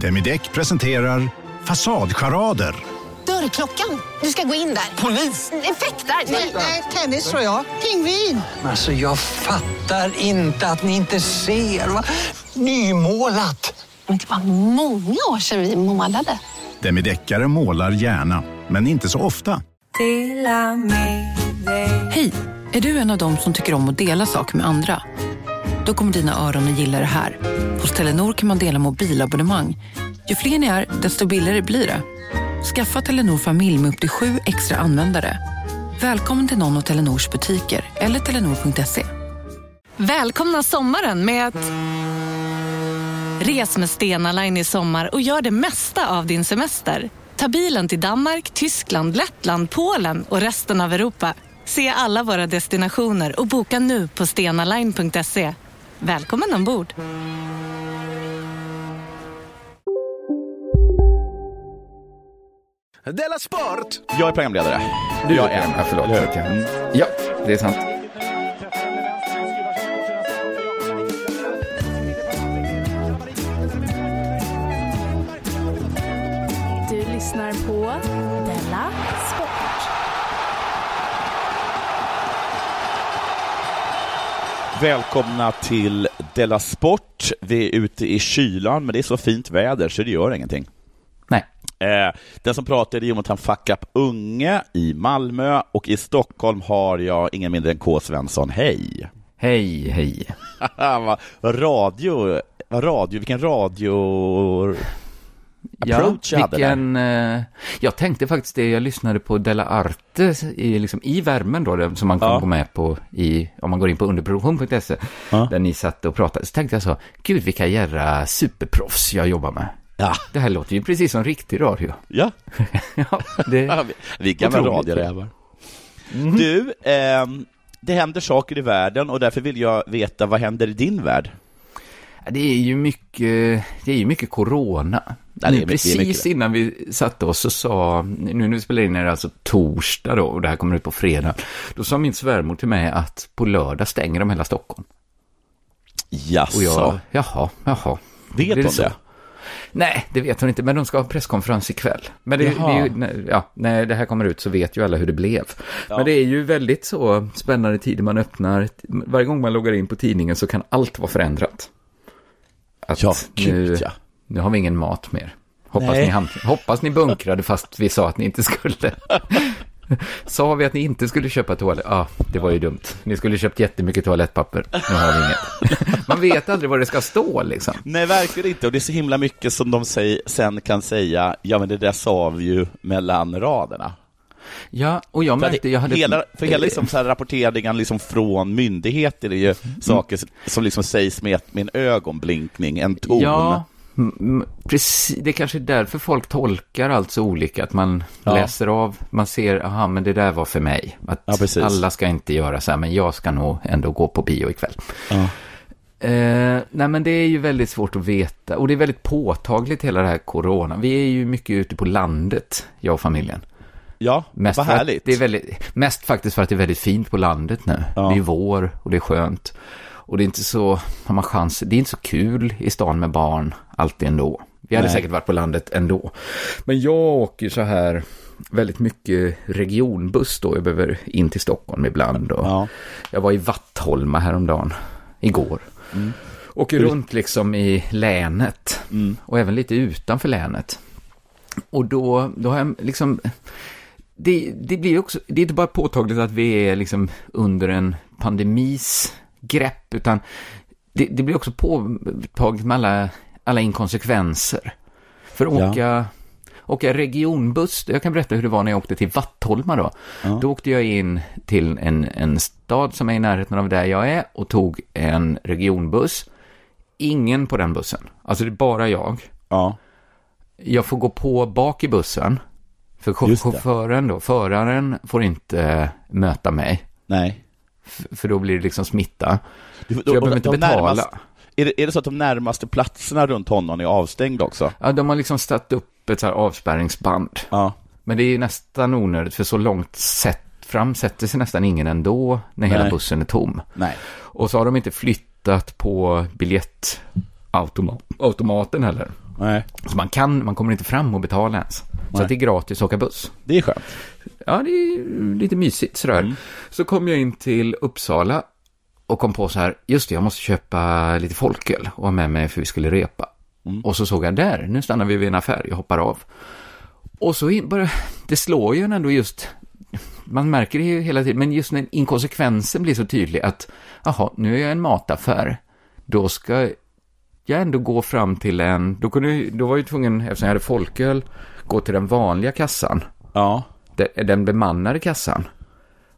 Demideck presenterar Fasadcharader. Dörrklockan. Du ska gå in där. Polis? Effektar? Nej, Nej, tennis tror jag. Pingvin. Alltså jag fattar inte att ni inte ser. Va? Nymålat! Men det var många år sedan vi målade. Demideckare målar gärna, men inte så ofta. Hej! Är du en av dem som tycker om att dela saker med andra? Då kommer dina öron att gilla det här. Hos Telenor kan man dela mobilabonnemang. Ju fler ni är, desto billigare blir det. Skaffa Telenor familj med upp till sju extra användare. Välkommen till någon av Telenors butiker eller telenor.se. Välkomna sommaren med att... Res med Stena Line i sommar och gör det mesta av din semester. Ta bilen till Danmark, Tyskland, Lettland, Polen och resten av Europa. Se alla våra destinationer och boka nu på stenaline.se. Välkommen ombord! Della Sport! Jag är programledare. Du jag är är ja, förlåt. Mm. Ja, det är sant. Du lyssnar på Välkomna till Della Sport. Vi är ute i kylan, men det är så fint väder så det gör ingenting. Nej. Eh, den som pratar är Jonathan Fuck Up Unge i Malmö och i Stockholm har jag ingen mindre än K. Svensson. Hej! Hej, hej. radio, radio, vilken radio... approach där. vilken... Eh, jag tänkte faktiskt det, jag lyssnade på Della Arte i, liksom, i värmen då, som man kan Ja. gå med på i, om man går in på underproduktion.se, Ja. där ni satt och pratade. Så tänkte jag så, gud vilka jävla superproffs jag jobbar med. Ja, Det här låter ju precis som riktig radio. ja. ja, det, Ja, vi- vi gamla radiorävar. Du, ehm, det händer saker i världen och därför vill jag veta vad händer i din värld? Det är ju mycket, det är ju mycket corona. Ja, det är Nu mycket- precis innan vi satte oss så sa, nu när vi spelar in är det alltså torsdag då, och det här kommer ut på fredag. Då sa min svärmor till mig att på lördag stänger de hela Stockholm. Jaså, Och jag, jaha, jaha. vet hon så? det? Nej, det vet hon inte, men de ska ha presskonferens ikväll. Men det, det är ju, ja, när det här kommer ut så vet ju alla hur det blev. Men det är ju väldigt så spännande tider man öppnar. Varje gång man loggar in på tidningen så kan allt vara förändrat. Att Ja, nu, gud ja. nu har vi ingen mat mer. Hoppas Nej. ni, hoppas ni bunkrade fast vi sa att ni inte skulle. Sa vi att ni inte skulle köpa toalett? Ja, ah, det var ju dumt. Ni skulle köpt jättemycket toalettpapper. Nu har vi inget. Man vet aldrig vad det ska stå liksom. Nej, verkligen inte. Och det är så himla mycket som de säger, sen kan säga, ja men det där sa vi ju mellan raderna. Ja, och jag För, märkte, jag hade... hela, för hela liksom så här rapporteringen liksom från myndigheter är ju Mm. saker som liksom sägs med, med en ögonblinkning, en ton. Ja, mm, mm, precis. Det är kanske är därför folk tolkar allt så olika. Att man Ja. läser av, man ser, aha, men det där var för mig. Att Ja, alla ska inte göra så här, men jag ska nog ändå gå på bio ikväll. Ja. Eh, nej, men det är ju väldigt svårt att veta. Och det är väldigt påtagligt hela det här corona. Vi är ju mycket ute på landet, jag och familjen. Ja, Mest vad härligt. Det är väldigt, mest faktiskt för att det är väldigt fint på landet nu. Ja. Det är vår och det är skönt. Och det är inte så, har man chans, det är inte så kul i stan med barn alltid ändå. Vi hade Nej. säkert varit på landet ändå. Men jag åker så här väldigt mycket regionbuss då. Jag behöver in till Stockholm ibland. Och Ja. Jag var i Vattholma häromdagen, igår. Åker runt liksom i länet. Mm. Och även lite utanför länet. Och då, då har jag liksom... Det, det blir också, det är inte bara påtagligt att vi är liksom under en pandemis grepp, utan det, det blir också påtagligt med alla, alla inkonsekvenser. För att Ja. åka, åka regionbuss, jag kan berätta hur det var när jag åkte till Vattholma då. Ja. Då åkte jag in till en, en stad som är i närheten av där jag är och tog en regionbuss. Ingen på den bussen, alltså det är bara jag. Ja. Jag får gå på bak i bussen. För chauffören då, föraren får inte eh, möta mig. Nej. För då blir det liksom smitta. Du, Så jag behöver inte betala. närmast- är, det, är det så att de närmaste platserna runt honom är avstängda också? Ja, de har liksom satt upp ett så här avspärrningsband. Ja. Men det är nästan onödigt, för så långt sett fram sätter sig nästan ingen ändå när hela Nej. bussen är tom. Nej. Och så har de inte flyttat på biljettautomaten heller. Nej, Så man kan, man kommer inte fram och betala ens. Så att det är gratis att åka buss. det är skönt. Ja, det är lite mysigt sådär. Mm. Så kom jag in till Uppsala och kom på så här, just det, jag måste köpa lite folköl och ha med mig för vi skulle repa. Mm. Och så såg jag där, nu stannar vi vid en affär, jag hoppar av. Och så bara, det slår ju en ändå just, man märker det ju hela tiden, men just när inkonsekvensen blir så tydlig att, jaha, nu är jag en mataffär, då ska jag ändå gå fram till en, då, kunde, då var jag ju tvungen, eftersom jag hade folköl, gå till den vanliga kassan Ja, de- den bemannade kassan.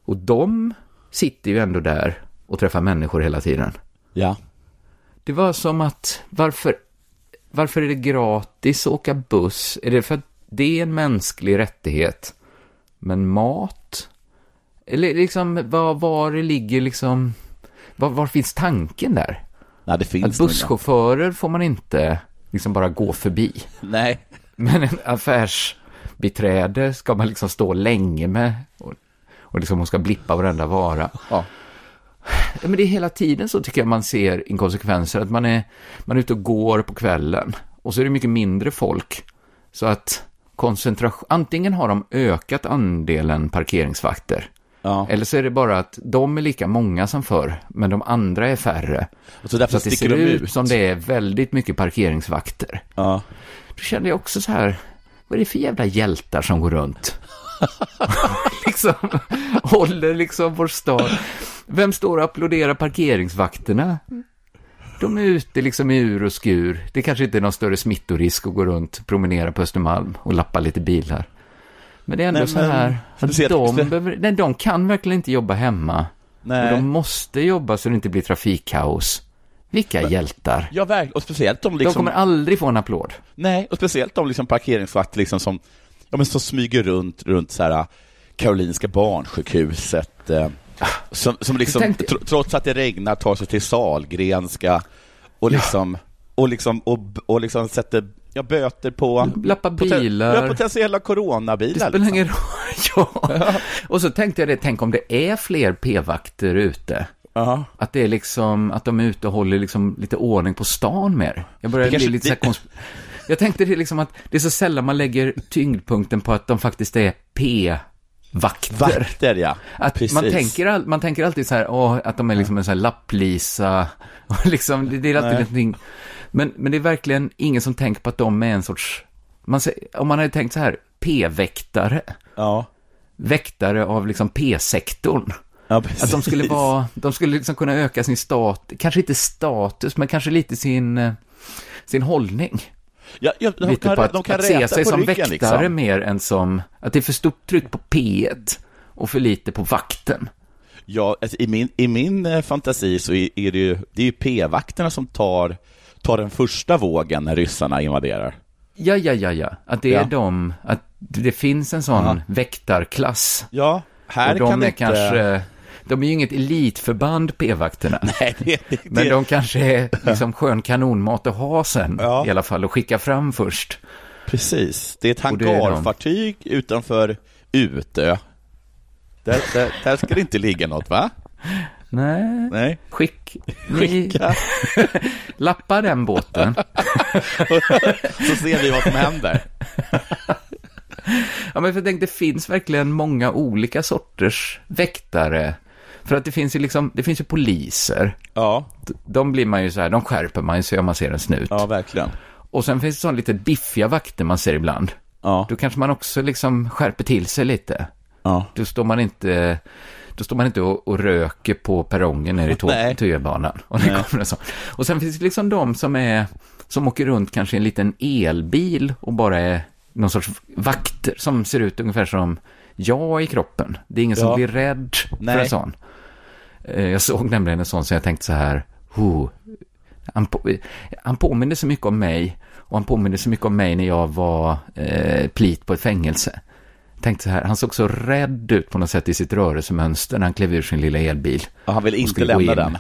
Och de sitter ju ändå där och träffar människor hela tiden. ja. Det var som att, varför, varför är det gratis att åka buss? Är det för att det är en mänsklig rättighet? Men mat? Eller liksom, var, var det ligger liksom, var, var finns tanken där? Nej, det finns inga. busschaufförer får man inte liksom bara gå förbi. Nej, Men en affärsbiträde ska man liksom stå länge med och, och liksom man ska blippa varenda vara. Ja, Men det är hela tiden så tycker jag man ser inkonsekvenser, att man är, man är ute och går på kvällen och så är det mycket mindre folk. Så att koncentration, antingen har de ökat andelen parkeringsvakter, ja. eller så är det bara att de är lika många som förr, men de andra är färre. Och så därför Så det sticker ser de ut ut. som det är väldigt mycket parkeringsvakter. Ja. Då kände jag också så här, vad är det för jävla hjältar som går runt? liksom, håller liksom vår stad. Vem står och applåderar parkeringsvakterna? De är ute liksom i ur och skur. Det kanske inte är någon större smittorisk att gå runt, promenera på Östermalm och lappa lite bilar. Men det är ändå Nej, så men här, att speciellt- de, behöver, nej, de kan verkligen inte jobba hemma. Nej. de måste jobba så det inte blir trafikkaos. Vilka hjältar. Ja, verkligen. Och speciellt De liksom... kommer aldrig få en applåd. Nej, och speciellt om liksom parkeringsvakter liksom som, ja, men som smyger runt, runt så här Karolinska barnsjukhuset. Eh, som, som liksom, tänkte- tr- trots att det regnar, tar sig till Sahlgrenska och liksom, och liksom, och, och liksom sätter ja, böter på Lappa poten- bilar. Ja, potentiella Det coronabilar. spelar liksom. ingen roll. ja. Och så tänkte jag det, tänk om det är fler p-vakter ute. Ja. Att det är liksom, att de är ute och håller liksom lite ordning på stan mer. Jag börjar Det bli lite så här konsp- Jag tänkte det liksom att det är så sällan man lägger tyngdpunkten på att de faktiskt är p-vakter. Vakter, ja. Att Precis. man, tänker all, man tänker alltid så här, åh, att de är liksom en sån här lapplisa, och liksom, det, det är alltid Nej. någonting. Men, men det är verkligen ingen som tänker på att de är en sorts, man, om man hade tänkt så här, p-väktare, Ja. väktare av liksom p-sektorn. Ja. Att de skulle vara, de skulle liksom kunna öka sin stat, kanske inte status, men kanske lite sin, eh, sin hållning. Ja, ja, de, lite kan, på att, de kan att se sig som väktare liksom. mer än som, att det är för stort tryck på P1 och för lite på vakten. Ja, alltså, i min, i min eh, fantasi så är är det ju, det är ju p-vakterna som tar, tar den första vågen när ryssarna invaderar. Ja, ja, ja, ja. Att det är Ja. de, att det finns en sån Ja. väktarklass. Ja, här och de kan är inte... kanske, de är ju inget elitförband, p-vakterna. Nej, det, det, Men de kanske är liksom skön kanonmat att ha sen, Ja. i alla fall, och skicka fram först. Precis, det är ett det är de. hangarfartyg utanför Utö. Där, där, där ska det inte ligga något, va? Nej, Nej. skick, Skicka, lappa den båten. så ser vi vad som händer. Ja, men för jag tänkte, det finns verkligen många olika sorters väktare. För att det finns ju liksom, det finns ju poliser. Ja, De blir man ju så här, de skärper man ju sig om man ser en snut. ja verkligen. Och sen finns det sån lite biffiga vakter man ser ibland. Ja, Då kanske man också liksom skärper till sig lite. ja. Då står man inte, då står man inte och, och röker på perrongen nere i Nej. tå- tunnelbanan. Och, det kommer och sen finns det liksom de som är, som åker runt kanske i en liten elbil och bara är någon sorts vakter som ser ut ungefär som jag i kroppen. Det är ingen som Ja. blir rädd för Nej. en sån. Eh, Jag såg nämligen en sån som jag tänkte så här, oh, han, på, han påminner så mycket om mig och han påminner så mycket om mig när jag var eh, plit på ett fängelse. Tänkte så här, han såg så rädd ut på något sätt i sitt rörelsemönster när han klev ur sin lilla elbil. Och han vill inte lämna in. den.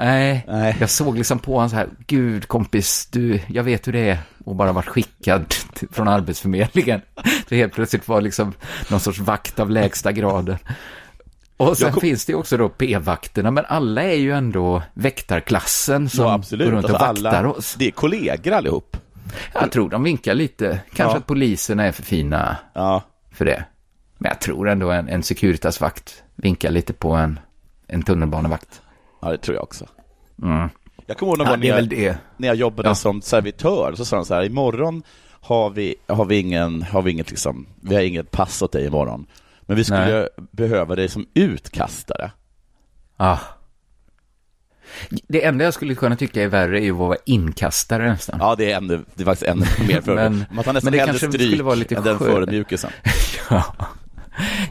Nej, Nej. jag såg liksom på honom så här, gud kompis, du, jag vet hur det är och bara varit skickad från Arbetsförmedlingen. Det helt plötsligt var liksom någon sorts vakt av lägsta graden. Och sen kom- finns det ju också då p-vakterna, men alla är ju ändå väktarklassen som Ja, absolut. går runt och Alltså, vaktar alla, oss. Det är kollegor allihop. Jag tror de vinkar lite. Kanske Ja. att poliserna är för fina Ja, för det. Men jag tror ändå en, en Securitas-vakt vinkar lite på en, en tunnelbanevakt. ja det tror jag också. Mm. Jag kommer ihåg någon Ja, gång när är jag, när jag jobbade Ja. som servitör, så sa de så här, imorgon har vi, har vi ingen, har vi inget liksom, vi har inget pass åt dig imorgon. Men vi skulle behöva dig som utkastare. Ah. Det enda jag skulle kunna tycka är värre är ju att vara inkastare nästan. Ja, det är, ännu, det är faktiskt ännu mer för Men- Man tar nästan men det kanske stryk skulle vara lite än den förödmjukelsen. Ja.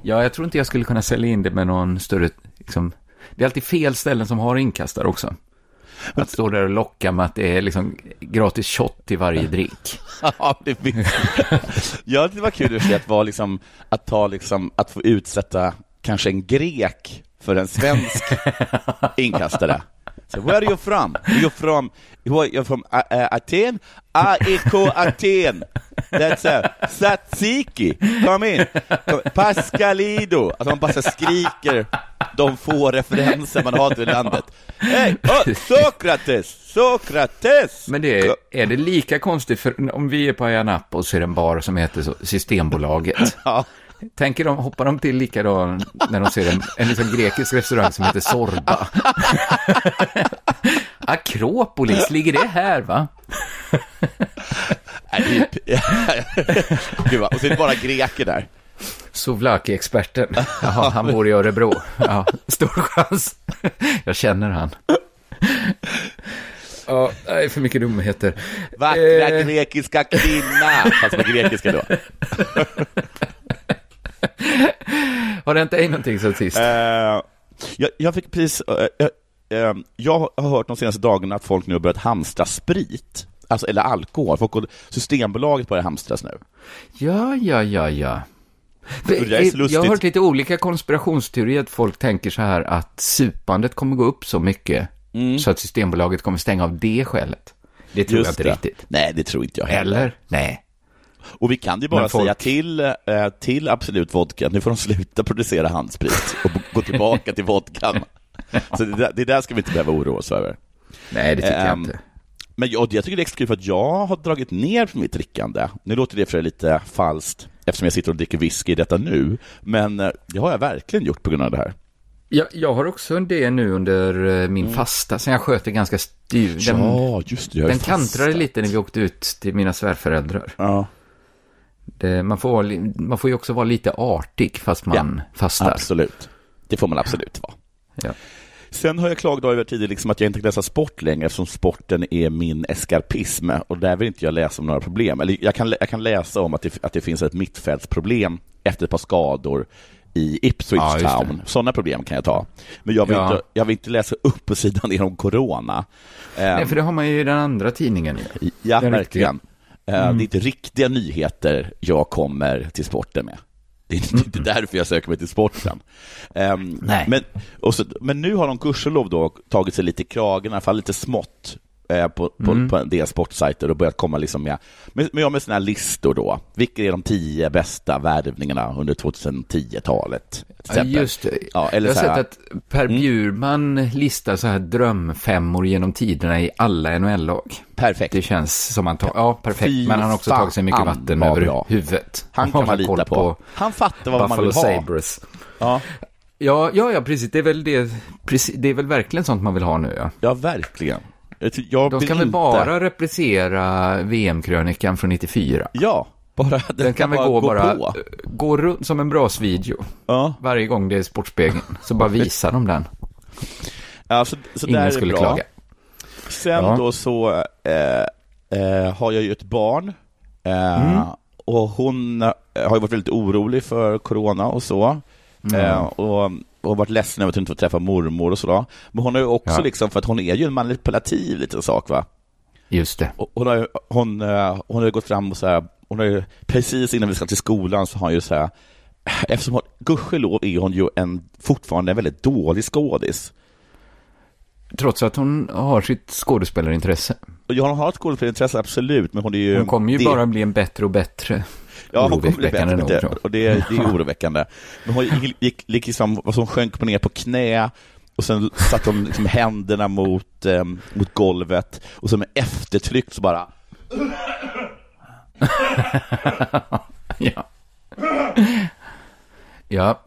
ja, jag tror inte jag skulle kunna sälja in det med någon större, liksom, det är alltid fel ställen som har inkastare också. Att stå där och locka med att det är liksom gratis shot till varje drink. Ja, det finns. Det var kul att vara liksom, att ta liksom, att få utsätta kanske en grek för en svensk inkastare. So where are you from? You're from, you're from uh, uh, Aten? AEK Aten. That's a Tsatsiki. Come in. Come- Pascalido. Alltså man bara skriker de få referenser man har till landet. Hey, oh, Sokrates! Sokrates! Men det är, är det lika konstigt, för om vi är på Ayia Napa och ser en bar som heter Systembolaget. Ja. Tänker de, hoppar de till likadant när de ser en, en liksom grekisk restaurang som heter Sorba? Akropolis, ligger det här va? Nej, Gud, vad- och så är det bara greker där. Souvlaki-experten. Jaha, han bor i Örebro. Ja, stor chans. Jag känner han. Ja, det är för mycket dumheter. Vackra Eh. grekiska kvinna! Fast med grekiska då. Har det hänt dig någonting sen sist? Eh, jag, jag fick precis... eh, eh, jag har hört de senaste dagarna att folk nu har börjat hamstra sprit. Alltså, eller alkohol. Folk går, Systembolaget börjar hamstras nu. Ja, ja, ja, ja. Jag har hört lite olika konspirationsteorier, att folk tänker så här att supandet kommer gå upp så mycket så att Systembolaget kommer stänga av det skälet. Det tror jag inte det. riktigt. Nej, det tror inte jag heller. Eller? Nej. Och vi kan ju bara folk- säga till, eh, till Absolut Vodka, nu får de sluta producera handsprit och gå tillbaka till vodkan. Så det där, det där ska vi inte behöva oroa oss över. Nej, det tycker jag Ehm, inte. Men jag, jag tycker det är extra kul för att jag har dragit ner på mitt drickande. Nu låter det för lite falskt eftersom jag sitter och dricker whisky i detta nu, men eh, det har jag verkligen gjort på grund av det här. Jag, jag har också det nu under eh, min fasta, sen jag sköter ganska styr. Den, Mm. ja, just det. jag den kantrade lite när vi åkte ut till mina svärföräldrar. Ja, Det, man, får, man får ju också vara lite artig fast man fastar. absolut. Det får man absolut vara. Ja. Sen har jag klagat över tidigare liksom att jag inte kan läsa sport längre eftersom sporten är min eskarpism och där vill inte jag läsa om några problem. Eller jag kan, jag kan läsa om att det, att det finns ett mittfältsproblem efter ett par skador i Ipswich Ja. Town. Sådana problem kan jag ta. Men jag vill, Ja. inte, jag vill inte läsa upp på sidan ner om corona. Nej, för det har man ju i den andra tidningen. Ja, Den verkligen. riktiga. Eh, Det är inte riktiga nyheter jag kommer till sporten med. Det är inte, inte därför jag söker mig till sporten. Nej. Men, så, men nu har de gudskelov tagit sig lite i kragen, i alla fall lite smått, eh, på, på, på en del sportsajter och börjat komma liksom med, med, med, med sådana här listor då. Vilka är de tio bästa värvningarna under 2010-talet? till Ja, just det. Ja, eller jag har här- Mm. sett att Per Bjurman listar så här drömfemmor genom tiderna i alla NHL-lag. Perfekt. Det känns som han tar, ja perfekt, Fy men han har också tagit sig mycket vatten över bra. huvudet. Han kan man lita på. Han fattar vad man Buffalo vill ha. Sabres. Ja, Ja, ja, ja, precis. Det är väl det, precis, det är väl verkligen sånt man vill ha nu, ja. ja verkligen. Jag, De ska väl inte- bara reprisera VM-krönikan från 94. Ja, bara den, Den kan väl gå, bara, på. gå runt som en brasvideo. Ja, Varje gång det är Sportspegeln, så bara visar de den. ja så, så Ingen skulle klaga. Sen Ja. då så eh, eh, har jag ju ett barn eh, Mm. och hon eh, har ju varit väldigt orolig för corona och så. Eh, och, och varit ledsen över att hon inte får träffa mormor och sådär. Men hon har ju också Ja. liksom, för att hon är ju en manipulativ liten sak va. Just det. Och Hon har, ju- hon, eh, hon har gått fram och så här, hon har ju, precis innan vi ska till skolan så har hon ju så här, eftersom hon, gudskelov är hon ju en, fortfarande en väldigt dålig skådis. Trots att hon har sitt skådespelarintresse. Ja, hon har ett skådespelarintresse, absolut, men hon är ju... Hon kommer ju det- bara bli en bättre och bättre. Ja, hon kommer bli bättre, nog, jag. och det, det är oroväckande. Men hon gick, gick, liksom, som sjönk på ner på knä och sen satte hon liksom händerna mot, eh, mot golvet och så med eftertryck så bara ja. Ja.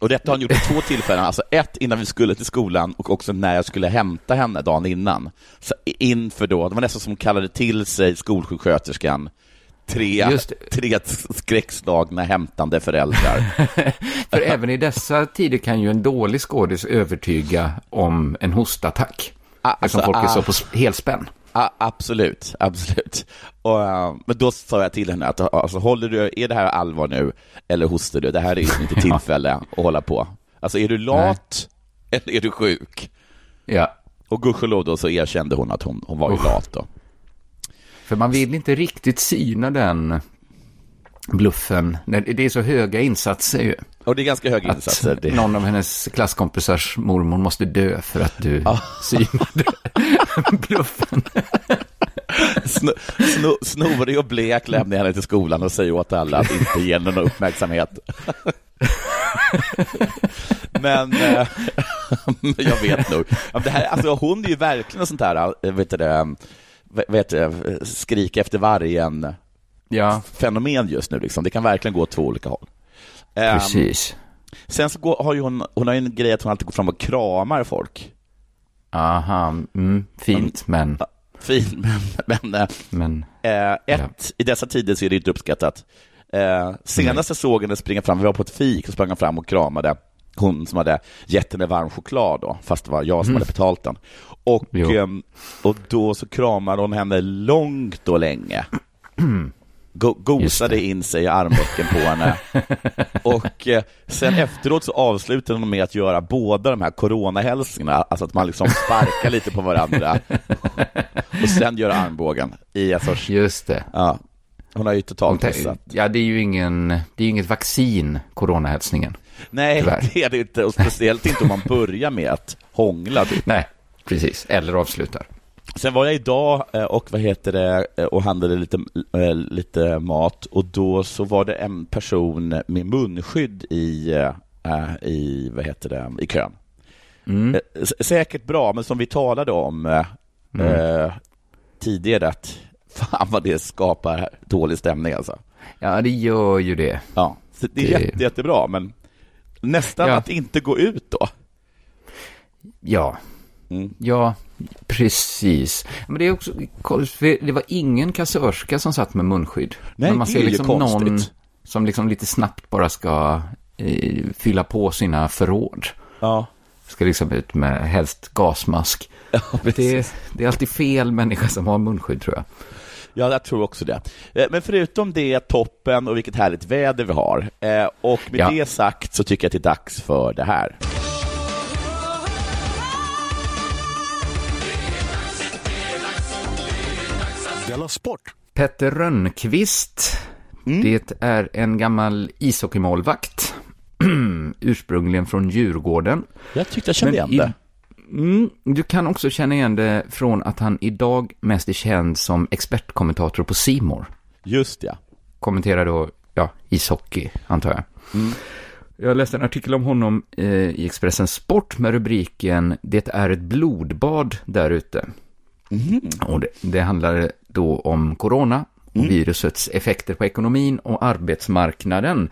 Och detta har han gjort vid två tillfällen, alltså ett innan vi skulle till skolan och också när jag skulle hämta henne dagen innan. Så inför då, det var nästan som hon kallade till sig skolsjuksköterskan, tre, Just tre skräckslagna hämtande föräldrar. För även i dessa tider kan ju en dålig skådis övertyga om en hostattack. Ah, Eftersom alltså, folk är så ah. på helspänn. Ja, absolut, absolut. Och, eh, men då sa jag till henne att alltså, håller du, är det här allvar nu eller hostar du? Det här är ju inte tillfälle att hålla på. Alltså är du lat eller är du sjuk? Ja. Och gudskelov då så erkände hon att hon, hon var ju lat då. För man vill inte riktigt syna den bluffen. Det är så höga insatser ju. Och det är ganska höga Att insatser. Det, någon av hennes klasskompisars mormor måste dö för att du synade bluffen. sno, sno, snorig och blek lämnar henne till skolan och säger åt alla att inte ge henne någon uppmärksamhet. Men eh, jag vet nog. Det här, alltså, hon är ju verkligen en sånt här, eh, vet du det, det, skrik efter vargen Ja, fenomen just nu. Liksom. Det kan verkligen gå åt två olika håll. Ehm, precis. sen så går, har ju hon, hon har en grej att hon alltid går fram och kramar folk. Aha, mm, fint, men, Fint, men, men eh, men, Eh, ett, i dessa tider så är det inte uppskattat. Eh, senast jag såg henne springa fram, vi var på ett fik, så sprang fram och kramade hon som hade gett henne varm choklad då, fast det var jag som hade betalt den. Och, Jo. ehm, och då så kramade hon henne långt och länge. Go- gosade in sig i armvecken på henne. Och eh, sen efteråt så avslutade hon med att göra båda de här coronahälsningarna, alltså att man liksom sparkar lite på varandra och sen göra armbågen i en sorts, just det. ja, hon har ju totalt missat. Ja, det är ju ingen, det är inget vaccin, coronahälsningen. Nej, tyvärr. det är det inte, och speciellt inte om man börjar med att hångla. Typ. Nej, precis. Eller avslutar. Sen var jag idag eh, och vad heter det eh, och handlade lite, eh, lite mat och då så var det en person med munskydd i, i vad heter det, i kön. Mm. Säkert bra, men som vi talade om eh, tidigare att fan vad det skapar dålig stämning alltså. Ja, det gör ju det. Ja, det är Det- jätte, jättebra, men nästan Ja. att inte gå ut då. Ja, Mm. ja, precis. Men det är också, det var ingen kassörska som satt med munskydd. Nej, Men man ser liksom någon som liksom lite snabbt bara ska eh, fylla på sina förråd. Ja, Ska liksom ut med helst gasmask. ja Det, det är alltid fel människa som har munskydd tror jag. Ja, jag tror också det. Eh, Men förutom det, toppen och vilket härligt väder vi har. Eh, Och med Ja. det sagt så tycker jag att det är dags för det här. Sport! Petter Rönnqvist, Mm. det är en gammal ishockeymålvakt. Ursprungligen från Djurgården. Jag tyckte jag kände Men igen det. Mm, du kan också känna igen det från att han idag mest är känd som expertkommentator på Simor. Just ja. Kommenterar då, ja, ishockey, antar jag. Mm. Jag läste en artikel om honom eh, i Expressen Sport med rubriken Det är ett blodbad där ute. Och det, det handlar då om corona och virusets effekter på ekonomin och arbetsmarknaden.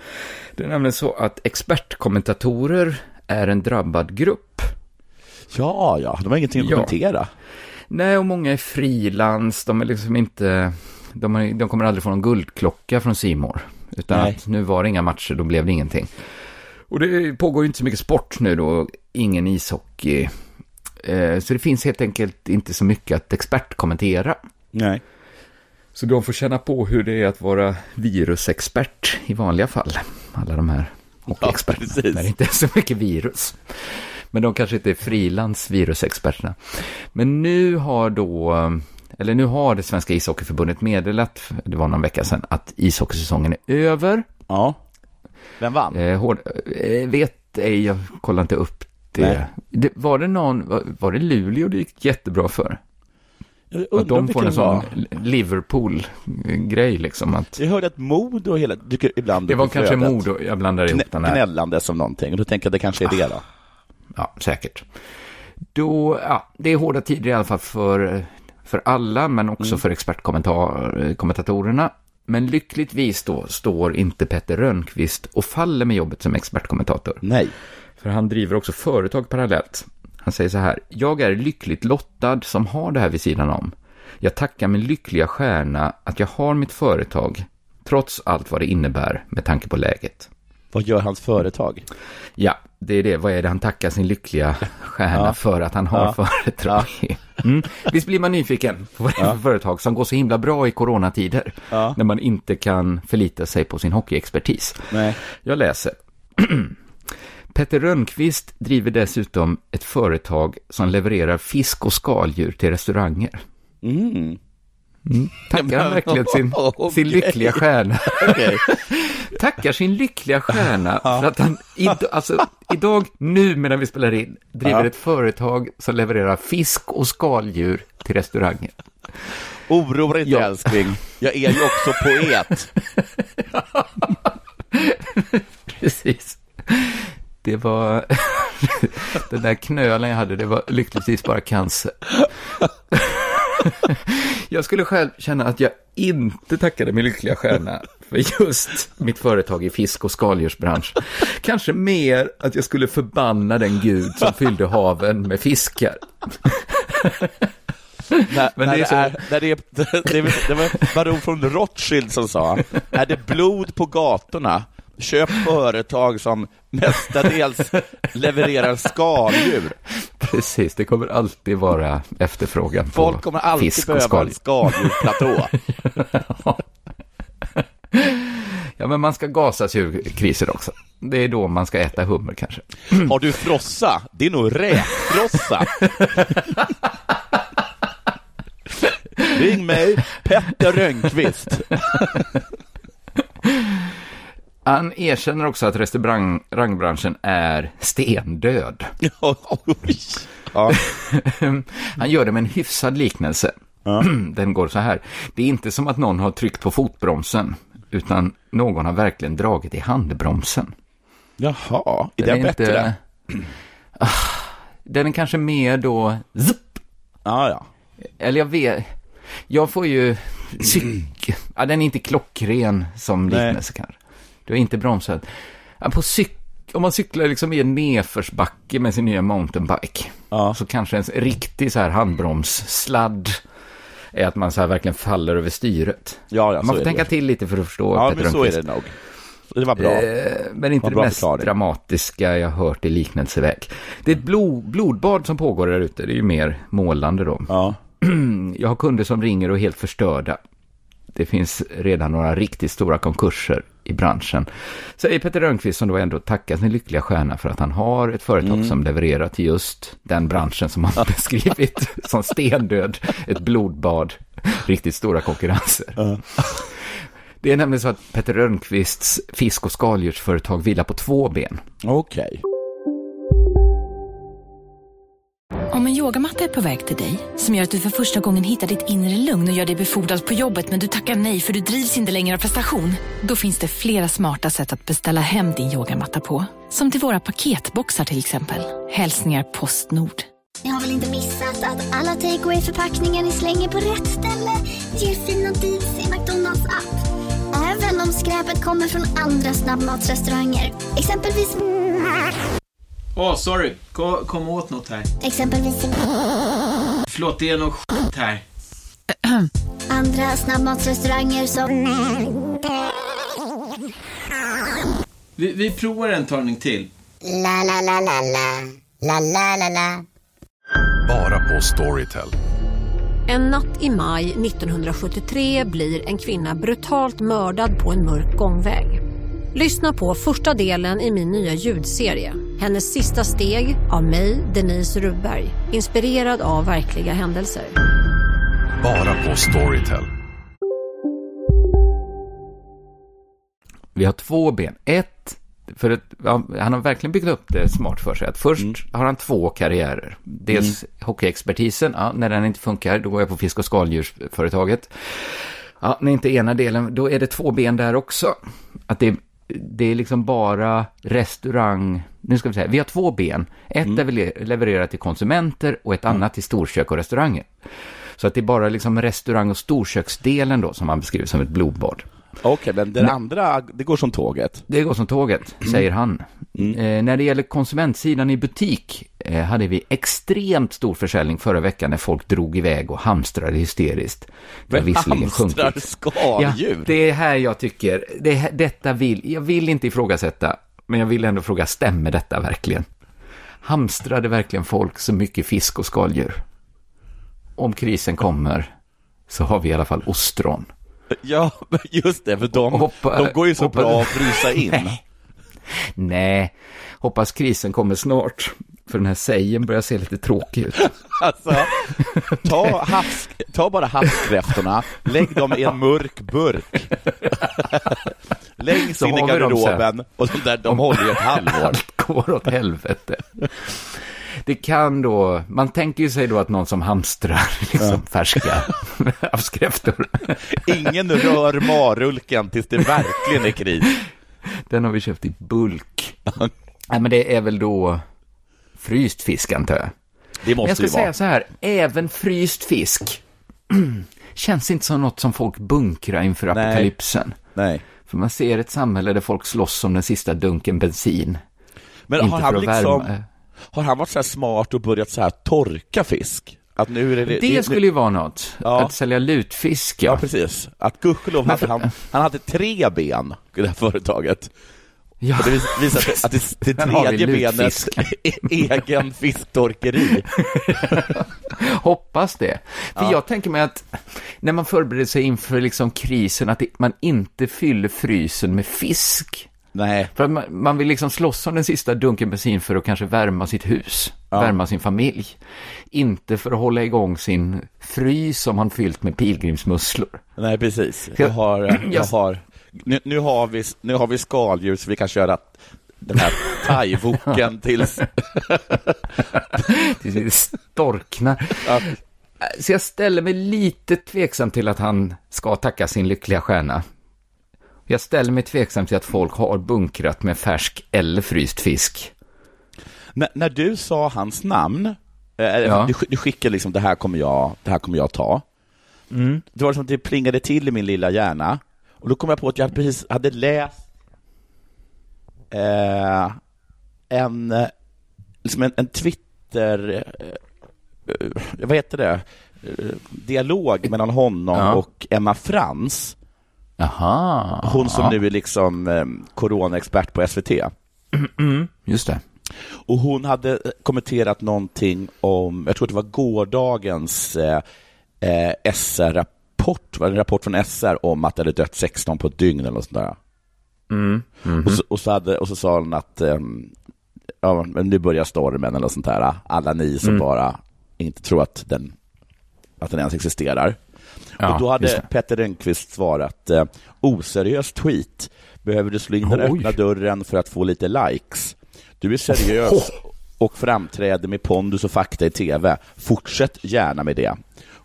Det är nämligen så att expertkommentatorer är en drabbad grupp. Ja, ja, de har ingenting att Ja. kommentera. Nej, och många är frilans, de är liksom inte, de, är, de kommer aldrig få någon guldklocka från Simor Utan Nej. att nu var det inga matcher, då blev det ingenting. Och det pågår ju inte så mycket sport nu då, ingen ishockey. Eh, så det finns helt enkelt inte så mycket att expertkommentera. Nej. Så de får känna på hur det är att vara virusexpert i vanliga fall. Alla de här hockeyexperterna. precis. när det inte är så mycket virus. Men de kanske inte är frilans virusexperterna. Men nu har då, eller nu har det svenska ishockeyförbundet meddelat, det var någon vecka sedan, att ishockeysäsongen är över. Ja. Vem vann? Eh, hård, eh, vet ej, jag kollar inte upp det. Det. Var det någon, var, var det Luleå det gick jättebra för? Att de får en kan sån. Liverpool-grej liksom. Att Jag hörde att Modo hela, dyker ibland det var kanske. Modo, jag blandar ihop den här. gnällande som någonting, och då tänker jag att det kanske är det då. Ja, säkert. Då, ja, det är hårda tider i alla fall för, för alla, men också för expertkommentatorerna. Men lyckligtvis då står inte Petter Rönnqvist och faller med jobbet som expertkommentator. Nej. För han driver också företag parallellt. Han säger så här, jag är lyckligt lottad som har det här vid sidan om. Jag tackar min lyckliga stjärna att jag har mitt företag, trots allt vad det innebär med tanke på läget. Vad gör hans företag? Ja, det är det. Vad är det han tackar sin lyckliga stjärna Ja. för att han har Ja. företag i? Mm. Visst blir man nyfiken på vad det är för företag som går så himla bra i coronatider, Ja. när man inte kan förlita sig på sin hockeyexpertis. Nej. Jag läser. Petter Rönnqvist driver dessutom ett företag som levererar fisk och skaldjur till restauranger. Mm. Tackar han verkligen sin, Okej. sin lyckliga stjärna? Tackar sin lyckliga stjärna för att han id- alltså, idag, nu medan vi spelar in, driver Ja. ett företag som levererar fisk och skaldjur till restauranger. Oroa dig inte Ja. älskling, jag är ju också poet. Precis. Det var, den där knölen jag hade, det var lyckligtvis bara cancer. Jag skulle själv känna att jag inte tackade min lyckliga stjärna för just mitt företag i fisk och skaldjursbransch. Kanske mer att jag skulle förbanna den gud som fyllde haven med fiskar. När, Men när det är det, så- är, när det, är, det, var- det var baron från Rothschild som sa, är det blod på gatorna, köp företag som mestadels levererar skaldjur. Precis, det kommer alltid vara efterfrågan på Folk kommer alltid fisk behöva en skaldjur. skaldjursplatå. Ja, men man ska gasa sig ur kriser också. Det är då man ska äta hummer kanske. Har du frossa? Det är nog räkfrossa. Ring mig, Petter Rönnqvist. Han erkänner också att restaurangbranschen är stendöd. Ja. Han gör det med en hyfsad liknelse. Den går så här. Det är inte som att någon har tryckt på fotbromsen, utan någon har verkligen dragit i handbromsen. Jaha, är det Den bättre? Ah, Den är kanske mer då... Zup, Ja, ja. eller jag vet... Jag får ju... Ja, den är inte klockren som liknelse kanske. Du har inte bromsat. På. Om man cyklar liksom i en nedförsbacke med sin nya mountainbike, Ja. så kanske en riktig så här handbromssladd är att man så här verkligen faller över styret. Ja, ja, man får tänka det. till lite för att förstå Ja, Peter men så är det nog. Det var bra. Eh, men inte det bra mest förklaring. dramatiska jag hört i liknelseväg. Det är ett blod, blodbad som pågår där ute, det är ju mer målande då. Ja. Jag har kunder som ringer och är helt förstörda. Det finns redan några riktigt stora konkurser i branschen. Säger Peter Rönnqvist som då ändå tackar sin lyckliga stjärna för att han har ett företag Mm. som levererar till just den branschen som han beskrivit som stendöd, ett blodbad, riktigt stora konkurrenser. Det är nämligen så att Peter Rönnqvists fisk och skaldjursföretag vilar på två ben. Okej. Om en yogamatta är på väg till dig, som gör att du för första gången hittar ditt inre lugn och gör dig befordrad på jobbet men du tackar nej för du drivs inte längre av prestation. Då finns det flera smarta sätt att beställa hem din yogamatta på. Som till våra paketboxar till exempel. Hälsningar Postnord. Ni har väl inte missat att alla takeaway förpackningar ni slänger på rätt ställe ger fina deals i McDonalds app. Även om skräpet kommer från andra snabbmatsrestauranger. Exempelvis... Åh, sorry. Kom, kom åt något här. Exempelvis... Förlåt, det är något skit här. Andra snabbmatsrestauranger som... Vi, vi provar en talning till. La, la, la, la, la. La, la, la, la. Bara på Storytel. En natt i maj 1973 blir en kvinna brutalt mördad på en mörk gångväg. Lyssna på första delen i min nya ljudserie. Hennes sista steg av mig, Denise Rubberg. Inspirerad av verkliga händelser. Bara på Storytel. Vi har två ben. Ett, för ett, han har verkligen byggt upp det smart för sig. Att först har han två karriärer. Dels hockeyexpertisen, ja, när den inte funkar, då går jag på fisk och skaldjursföretaget. Ja, när inte ena delen, då är det två ben där också. Att det, det är liksom bara restaurang, nu ska vi säga, vi har två ben. Ett vi le- levererar till konsumenter och ett annat till storkök och restauranger. Så att det är bara liksom restaurang och storköksdelen då som man beskriver som ett blodbad. Okej, men den andra, det går som tåget. Det går som tåget, säger han. Eh, när det gäller konsumentsidan i butik eh, hade vi extremt stor försäljning förra veckan när folk drog iväg och hamstrade hysteriskt. Det visserligen hamstrar skaldjur? Ja, det är här jag tycker, det, här- detta vill, jag vill inte ifrågasätta, men jag vill ändå fråga, stämmer detta verkligen? Hamstrade verkligen folk så mycket fisk och skaldjur? Om krisen kommer så har vi i alla fall ostron. Ja, just det, för de, Hoppa- de går ju så hoppa- bra att frysa in. Nej. Nej, hoppas krisen kommer snart. För den här sägen börjar se lite tråkig ut. Alltså, ta, havs, ta bara havskräftorna, lägg dem i en mörk burk. Längst in i garderoben och där, de håller ju ett halvår. Allt går åt helvete. Det kan då, man tänker ju sig då att någon som hamstrar liksom färska havskräftor. Ingen rör marulken tills det verkligen är kris. Den har vi köpt i bulk. Nej, men det är väl då fryst fisk antar jag. Det måste jag ska ju säga vara. så här, även fryst fisk känns inte som något som folk bunkrar inför Nej. apokalypsen. Nej. För man ser ett samhälle där folk slåss om den sista dunken bensin. Men Inte har han liksom, värma- har han varit så här smart och börjat så här torka fisk? Att nu är det, Det skulle ju vara något. Ja. Att sälja lutfisk, Ja, ja. precis. Att gudskelov hade han, han hade tre ben i det här företaget. Ja. Och det vis- visar sig att det, det tredje benet är egen fisktorkeri. Hoppas det. För Ja. jag tänker mig att när man förbereder sig inför liksom krisen, att det- man inte fyller frysen med fisk. Nej. För man, man vill liksom slåss om den sista dunken bensin för att kanske värma sitt hus, Ja. värma sin familj. Inte för att hålla igång sin frys som han fyllt med pilgrimsmusslor. Nej, precis. Jag har, jag Jag- har, nu, nu, har vi, nu har vi skaldjur så vi kan köra den här thaivoken tills... Tills det storknar. Så jag ställer mig lite tveksam till att han ska tacka sin lyckliga stjärna. Jag ställer mig tveksam till att folk har bunkrat med färsk eller fryst fisk. när, när du sa hans namn, eh, Ja. du, du skickade liksom det här kommer jag, det här kommer jag ta. Mm. Det var som att det plingade till i min lilla hjärna. Och då kom jag på att jag precis hade läst eh, en, eh, liksom en, en Twitter, eh, eh, vad heter det, Eh, dialog mellan honom Ja. och Emma Frans. Jaha. Hon som ja. nu är liksom eh, coronaexpert på SVT. Mm, just det. Och hon hade kommenterat någonting om, jag tror det var gårdagens eh, eh, SR-rapport, var det en rapport från SR om att det hade dött 16 på ett dygn eller något sånt där. Mm. mhm. Och, så, och, så hade, och så sa hon att ehm, ja, men nu börjar stormen eller sånt där. Alla ni som Mm. bara inte tror att den, att den ens existerar. Ja, och då hade. Petter Rönnqvist svarat eh, oseriös tweet. Behöver du slå in den Oj. öppna dörren för att få lite likes? Du är seriös och framträder med pondus och fakta i tv. Fortsätt gärna med det.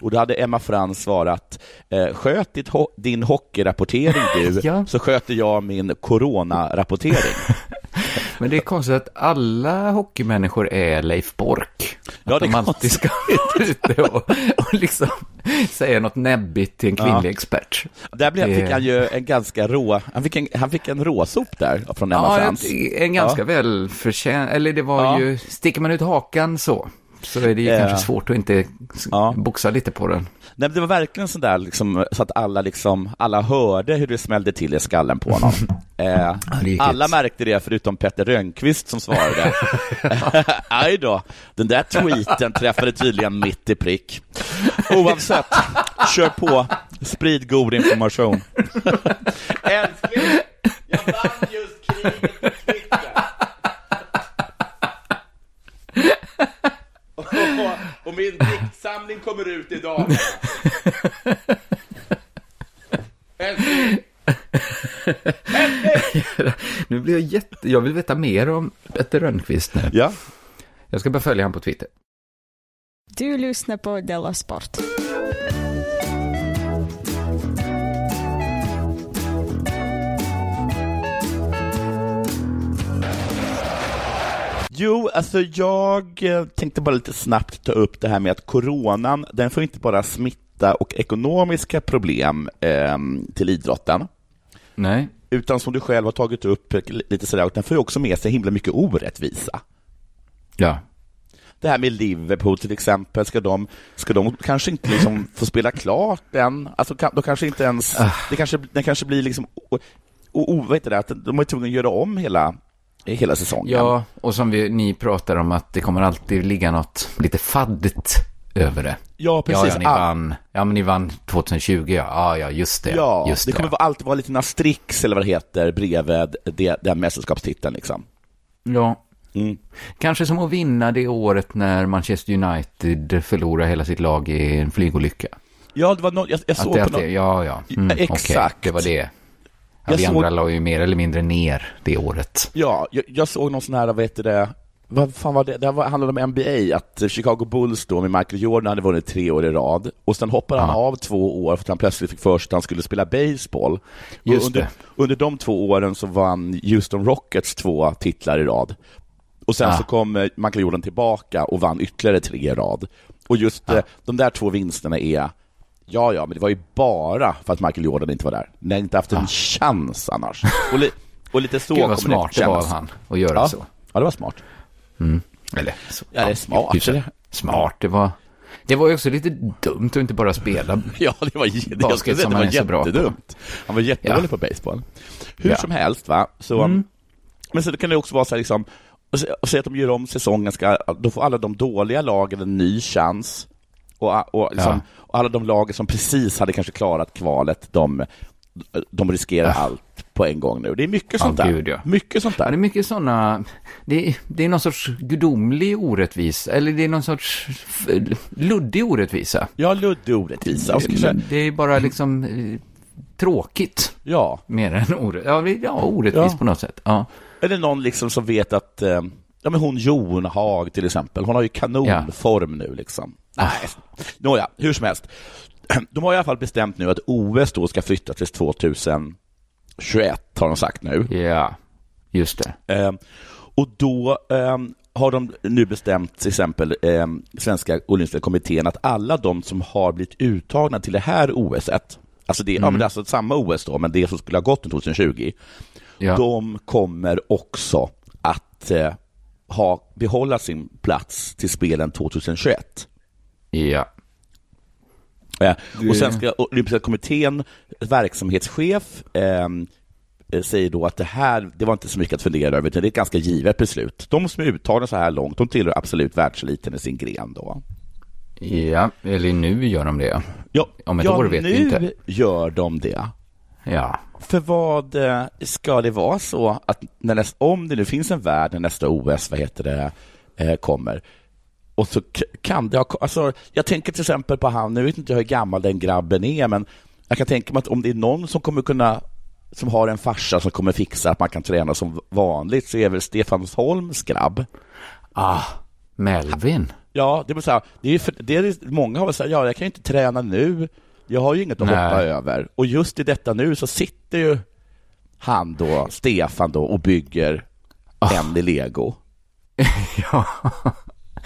Och då hade Emma Frans svarat, eh, sköt ditt ho- din hockeyrapportering du, Ja. så sköter jag min coronarapportering. Men det är konstigt att alla hockeymänniskor är Leif Bork. Ja, det är alltid ska ut ute och, och liksom säga något näbbigt till en kvinnlig Ja. expert. Där blev, Det- fick han ju en ganska rå, han fick en, han fick en råsop där från Emma Ja, Frans. en, en ganska Ja. väl förtjänt, eller det var Ja. ju, sticker man ut hakan så, så är det ju kanske svårt att inte Ja. boxa lite på den. Nej, men det var verkligen sådär liksom, så att alla, liksom, alla hörde hur det smällde till i skallen på honom. Eh, alla märkte det förutom Petter Rönnqvist som svarade. Aj då, den där tweeten träffade tydligen mitt i prick. Oavsett, kör på, sprid god information. Älskling, jag vann just kriget på Twitter. Och, och min diktsamling kommer ut idag. Älskling! nu blir jag jätte, jag vill veta mer om Petter Rönnqvist nu. Ja. Jag ska börja följa honom på Twitter. Du lyssnar på Della Sport. Jo, alltså jag eh, tänkte bara lite snabbt ta upp det här med att coronan, den får inte bara smitta och ekonomiska problem eh, till idrotten. Nej. Utan som du själv har tagit upp lite sådär, och den får ju också med sig himla mycket orättvisa. Ja. Det här med Liverpool till exempel, ska de, ska de kanske inte liksom få spela klart den? Alltså, de kanske inte ens, det kanske, den kanske blir liksom, och, och, vad heter det, de är tvungna att göra om hela, hela säsongen. Ja, och som vi, ni pratar om att det kommer alltid ligga något lite faddigt över det. Ja, precis. Ja, ja, ni, Ah. vann, ja men ni vann 2020, ja, ja, ja just det. Ja, just det kommer vara- alltid vara lite nastrix eller vad det heter bredvid det, den mästerskapstiteln liksom. Ja. Mm. Kanske som att vinna det året när Manchester United förlorar hela sitt lag i en flygolycka. Ja, det var något, jag, jag såg det, på det, något, ja, ja. Mm, Exakt. det var det. Ja, Jag vi såg- andra la ju mer eller mindre ner det året. Ja, jag, jag såg någon sån här, vad heter det, vad fan var det, det var, handlade om NBA, att Chicago Bulls då med Michael Jordan hade vunnit tre år i rad och sen hoppade han av två år för att han plötsligt fick för sig att han skulle spela baseball. Just under, det. under de två åren så vann Houston Rockets två titlar i rad. Och sen Ah. så kom eh, Michael Jordan tillbaka och vann ytterligare tre i rad. Och just eh, de där två vinsterna är Ja, ja, men det var ju bara för att Michael Jordan inte var där. Ni har inte haft en chans annars. Och, li, och lite så Ah. Gud vad kommer smart det det var av kännas. han att göra ja. så. Ja, det var smart. Mm. Eller så. Ja, det är smart. hyfsat Smart, det var... Det var ju också lite dumt att inte bara spela Ja, det var, det, jag basket som att han är det så var bra på. Han var jättedålig Ja. på baseball. Hur Ja. som helst, va, så... Mm. Men så kan det också vara så här, liksom, och säga att de gör om säsongen, ska, då får alla de dåliga lagen en ny chans. Och, och, liksom, Ja. och alla de lagen som precis hade kanske klarat kvalet, de, de riskerar allt på en gång nu. Det är mycket sånt Ja, där. gud, ja. Mycket sånt Ja, det är där. mycket sådana... Det är, det är någon sorts gudomlig orättvisa, eller det är någon sorts luddig orättvisa. Ja, luddig orättvisa. Kanske- Det är bara liksom eh, tråkigt. Ja. Mer än orättvist. Ja, det- ja, orättvist Ja. på något sätt. Ja. Eller någon liksom som vet att, eh, ja men hon Jon Haag till exempel, hon har ju kanonform nu liksom. Nej, nåja, hur som helst. De har i alla fall bestämt nu att OS då ska flytta till 2021, har de sagt nu. Ja, just det. Eh, och då eh, har de nu bestämt till exempel eh, Svenska Olympiska kommittén att alla de som har blivit uttagna till det här OSet, alltså det, ja, det är alltså samma OS då, men det som skulle ha gått 2020, Ja. de kommer också att eh, ha, behålla sin plats till spelen 2021. Ja. Eh, Och Svenska Olympiska kommittén, verksamhetschef, ehm, eh, säger då att det här, det var inte så mycket att fundera över, utan det är ett ganska givet beslut. De som är uttagna så här långt, de tillhör absolut världseliten i sin gren då. Ja, eller nu gör de det. Ja, Om ett ja år vet nu vi inte. gör de det. Ja. För vad eh, ska det vara så att när näst, om det nu finns en värld när nästa OS, vad heter det, eh, kommer, och så kan det ha, alltså jag tänker till exempel på han, nu vet inte jag hur gammal den grabben är, men jag kan tänka mig att om det är någon som kommer kunna, som har en farsa som kommer fixa att man kan träna som vanligt, så är väl Stefan Holms grabb. Ah, Melvin. Ja, det väl så här, det är, ju för, det är, många har väl sagt, ja, jag kan ju inte träna nu, jag har ju inget att Nej. hoppa över. Och just i detta nu så sitter ju han då, Stefan då, och bygger en i lego. ja.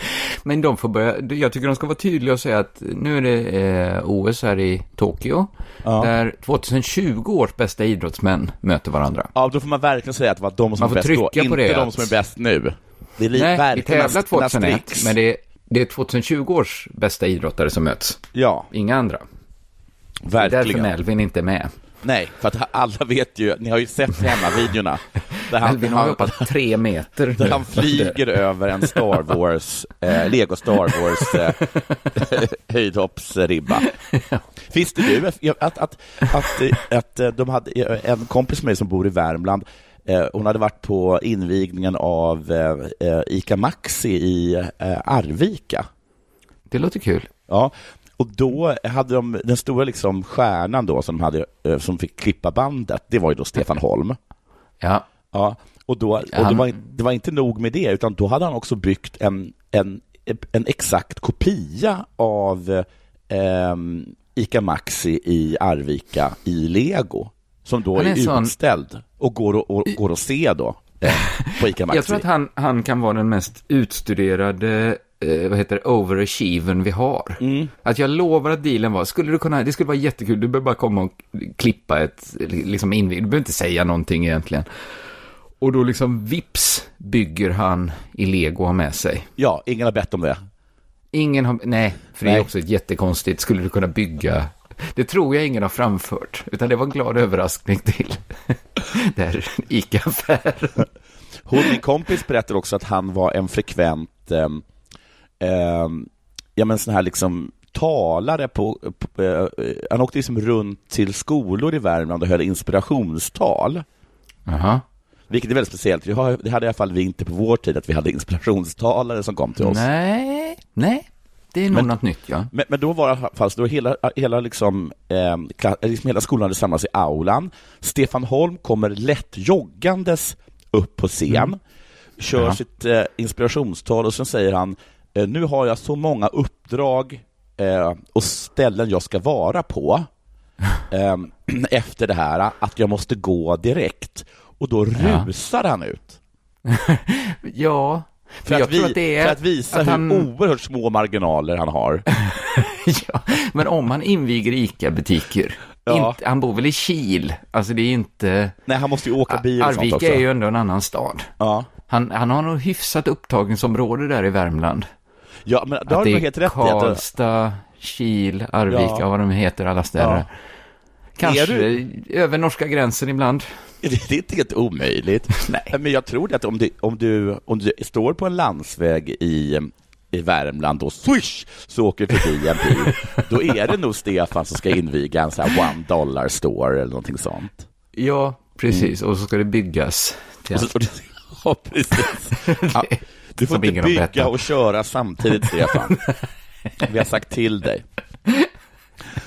Men de får börja, jag tycker de ska vara tydliga och säga att nu är det eh, OS här i Tokyo, Ja. där 2020 års bästa idrottsmän möter varandra. Ja, då får man verkligen säga att det var de som Man är får bäst då, inte det, de som är bäst nu. Det är Nej, vi verkligen tävlar ast- 2001, asterix. men det är, det är 2020 års bästa idrottare som möts. Ja. Inga andra. Det är Verkligen. därför Melvin inte är med. Nej, för att alla vet ju, ni har ju sett hemmavideorna. Där Melvin har hoppat tre meter. Där nu. han flyger över en Star Wars, eh, Lego Star Wars eh, höjdhoppsribba. Visste du att, att, att, att, eh, de hade en kompis med mig som bor i Värmland, eh, hon hade varit på invigningen av eh, eh, ICA Maxi i eh, Arvika. Det låter kul. Ja, och då hade de den stora liksom stjärnan då som, de hade, eh, som fick klippa bandet, det var ju då Stefan Holm. Ja. Ja, och, då, och det, var, det var inte nog med det, utan då hade han också byggt en, en, en exakt kopia av eh, ICA Maxi i Arvika i Lego, som då Han är är, sån- utställd och går, och, och, går att se då eh, på ICA Maxi. Jag tror att han, han kan vara den mest utstuderade eh, vad heter det, overachievern vi har. Att jag lovar att dealen var, skulle du kunna, det skulle vara jättekul, du behöver bara komma och klippa ett, liksom invig, du behöver inte säga någonting egentligen. Och då liksom vips bygger han i lego har med sig. Ja, ingen har bett om det. Ingen har, nej, för det är Nej. också ett jättekonstigt, skulle du kunna bygga, det tror jag ingen har framfört, utan det var en glad överraskning till det här ICA-affären. Hon, min kompis berättade också att han var en frekvent, ehm, ehm, ja men sån här liksom talare på, på eh, han åkte liksom runt till skolor i Värmland och höll inspirationstal. Jaha. Vilket är väldigt speciellt. Det hade i alla fall vi inte på vår tid, att vi hade inspirationstalare som kom till oss. Nej, nej, det är nog Men- något nytt ja. Men, men då var det så då hela, hela, liksom, eh, kla- liksom hela skolan hade samlats i aulan. Stefan Holm kommer lätt joggandes upp på scen, kör Ja. sitt eh, inspirationstal och sen säger han eh, nu har jag så många uppdrag eh, och ställen jag ska vara på eh, efter det här att jag måste gå direkt. Och då Ja. rusar han ut. Ja, För att, vi, att är för att visa att hur han- oerhört små marginaler han har. ja, men om han inviger ICA-butiker, Ja. han bor väl i Kil, alltså det är inte... Nej, han måste ju åka bil och sånt Arvika också. är ju ändå en annan stad. Ja. Han, han har nog hyfsat upptagningsområde där i Värmland. Ja, men då har du helt rätt i att... Karlstad, Kil, Arvika, Ja. vad de heter, alla städer. Ja. Kanske du- över norska gränsen ibland. Det är inte helt omöjligt. Nej. Men jag tror att om du, om du, om du står på en landsväg i, i Värmland och swish så åker du förbi en bil, då är det nog Stefan som ska inviga en sån här one dollar store eller någonting sånt. Ja, precis. Och så ska det byggas. Till Och så, och det, ja, precis. Ja, du får inte bygga och köra samtidigt, Stefan. Vi har sagt till dig.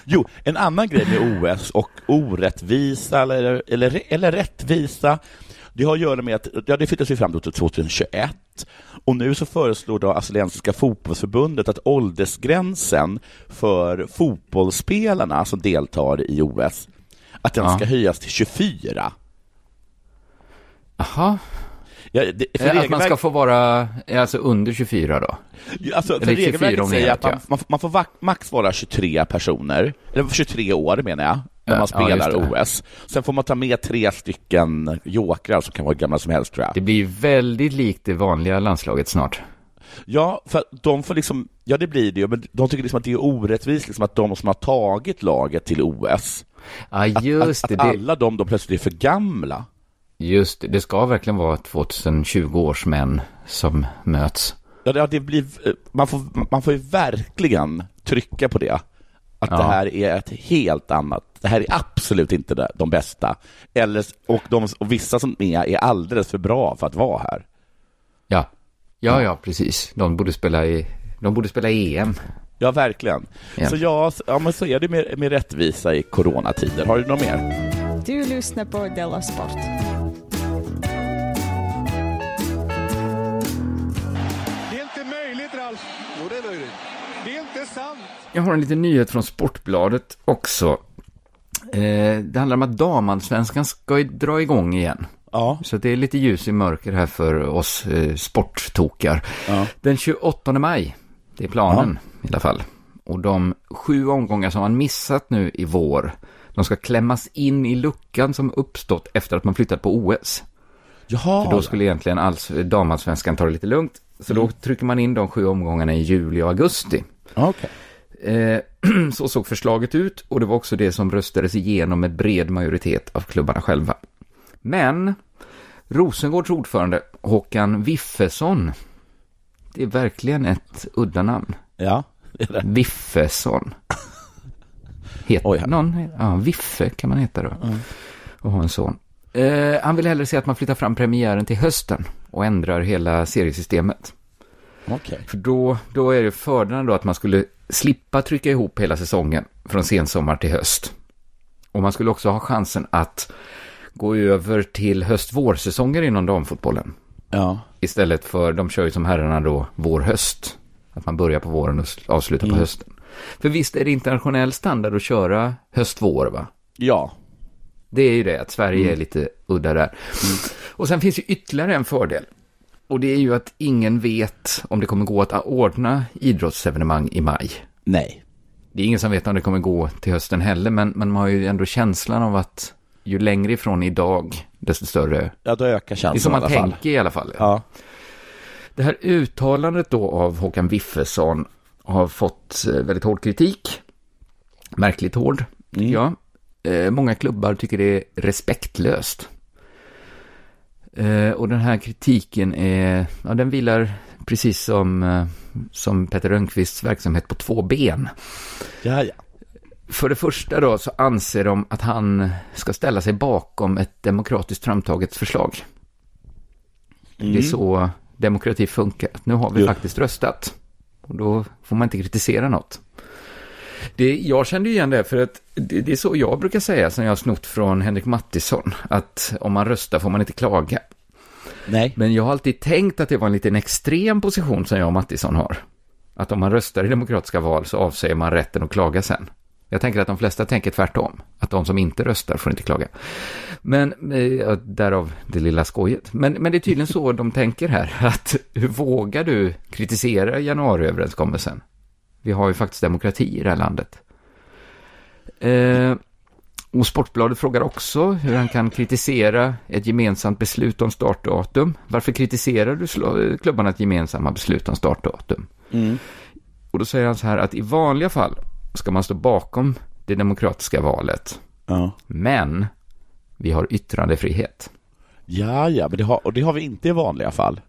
Jo, en annan grej med OS och orättvisa eller, eller, eller rättvisa, det har att göra med att ja, det flyttas ju fram till 2021 och nu så föreslår då Australiensiska fotbollsförbundet att åldersgränsen för fotbollsspelarna som deltar i OS, att den Ja. ska höjas till 24. Jaha. Ja, det, för Eh, Att man ska få vara, eh, alltså under 24 då? Ja, Alltså, för Eller 24 regelverket säger att man, ja. man, man får max vara 23 personer, eller 23 år menar jag, när Ja, man ja, spelar det. OS. Sen får man ta med tre stycken jokrar som kan vara hur gamla som helst tror jag. Det blir väldigt likt det vanliga landslaget snart. Ja, för de får liksom, ja det blir det ju, men de tycker liksom att det är orättvist liksom att de som har tagit laget till OS, Ja, att, just att, att det. alla de då plötsligt är för gamla. Just det, det ska verkligen vara 2020 års män som möts. Ja, det, blir, man, får, man får ju verkligen trycka på det. Att Ja. det här är ett helt annat. Det här är absolut inte det, de bästa. Eller, och, de, och vissa som är är alldeles för bra för att vara här. Ja, ja, ja, precis. De borde spela i, de borde spela i EM. Ja, verkligen. Ja. Så ja, så- ja, men så är det med, med rättvisa i coronatider. Har du något mer? Du lyssnar på Della Sport. Jag har en liten nyhet från Sportbladet också. Eh, det handlar om att damallsvenskan ska dra igång igen. Ja. Så det är lite ljus i mörker här för oss eh, sporttokar. Ja. Den 28 maj, det är planen i alla fall. Och de sju omgångar som man missat nu i vår, de ska klämmas in i luckan som uppstått efter att man flyttat på OS. Jaha. För då skulle egentligen alls, damallsvenskan ta det lite lugnt. Så då trycker man in de sju omgångarna i juli och augusti. Okej. Eh, så såg förslaget ut och det var också det som röstades igenom med bred majoritet av klubbarna själva. Men Rosengårds ordförande Håkan Wiffesson, det är verkligen ett udda namn. Ja, det är det. Wiffesson. Heter Oj, någon? Ja, Wiffe kan man heta då. Och ha en son. Eh, han vill hellre se att man flyttar fram premiären till hösten och ändrar hela seriesystemet. Okej. För då, då är det fördelen då att man skulle slippa trycka ihop hela säsongen från sensommar till höst. Och man skulle också ha chansen att gå över till höst-vårsäsonger inom damfotbollen. Ja. Istället för, de kör ju som herrarna då, vår-höst. Att man börjar på våren och avslutar på Mm. hösten. För visst är det internationell standard att köra höst-vår va? Ja. Det är ju det, att Sverige Mm. är lite udda där. Och sen finns ju ytterligare en fördel. Och det är ju att ingen vet om det kommer gå att ordna idrottsevenemang i maj. Nej. Det är ingen som vet om det kommer gå till hösten heller, men, men man har ju ändå känslan av att ju längre ifrån idag, desto större. Ja, då ökar känslan Det är som man i tänker i alla fall. Ja. Det här uttalandet då av Håkan Wiffesson har fått eh, väldigt hård kritik. Märkligt hård, tycker jag. Eh, många klubbar tycker det är respektlöst. Eh, och den här kritiken är, ja den vilar precis som, eh, som Peter Rönnqvists verksamhet på två ben. Ja, ja. För det första då så anser de att han ska ställa sig bakom ett demokratiskt framtaget förslag. Det är Mm. så demokrati funkar. Nu har vi Jo. faktiskt röstat. Och då får man inte kritisera något. Det, jag kände igen det, för att det, det är så jag brukar säga, som jag har snott från Henrik Mattisson, att om man röstar får man inte klaga. Nej. Men jag har alltid tänkt att det var en liten extrem position som jag och Mattisson har. Att om man röstar i demokratiska val så avsäger man rätten att klaga sen. Jag tänker att de flesta tänker tvärtom. Att de som inte röstar får inte klaga. Men, eh, därav det lilla skojet. Men, men det är tydligen så de tänker här. Att hur vågar du kritisera januariöverenskommelsen? Vi har ju faktiskt demokrati i det här landet. Eh, och Sportbladet frågar också hur han kan kritisera ett gemensamt beslut om startdatum. Varför kritiserar du sl- klubbarnas gemensamma beslut om startdatum? Mm. Och då säger han så här att i vanliga fall ska man stå bakom det demokratiska valet. Ja. Men vi har yttrandefrihet. Ja, ja, men det har, och det har vi inte i vanliga fall.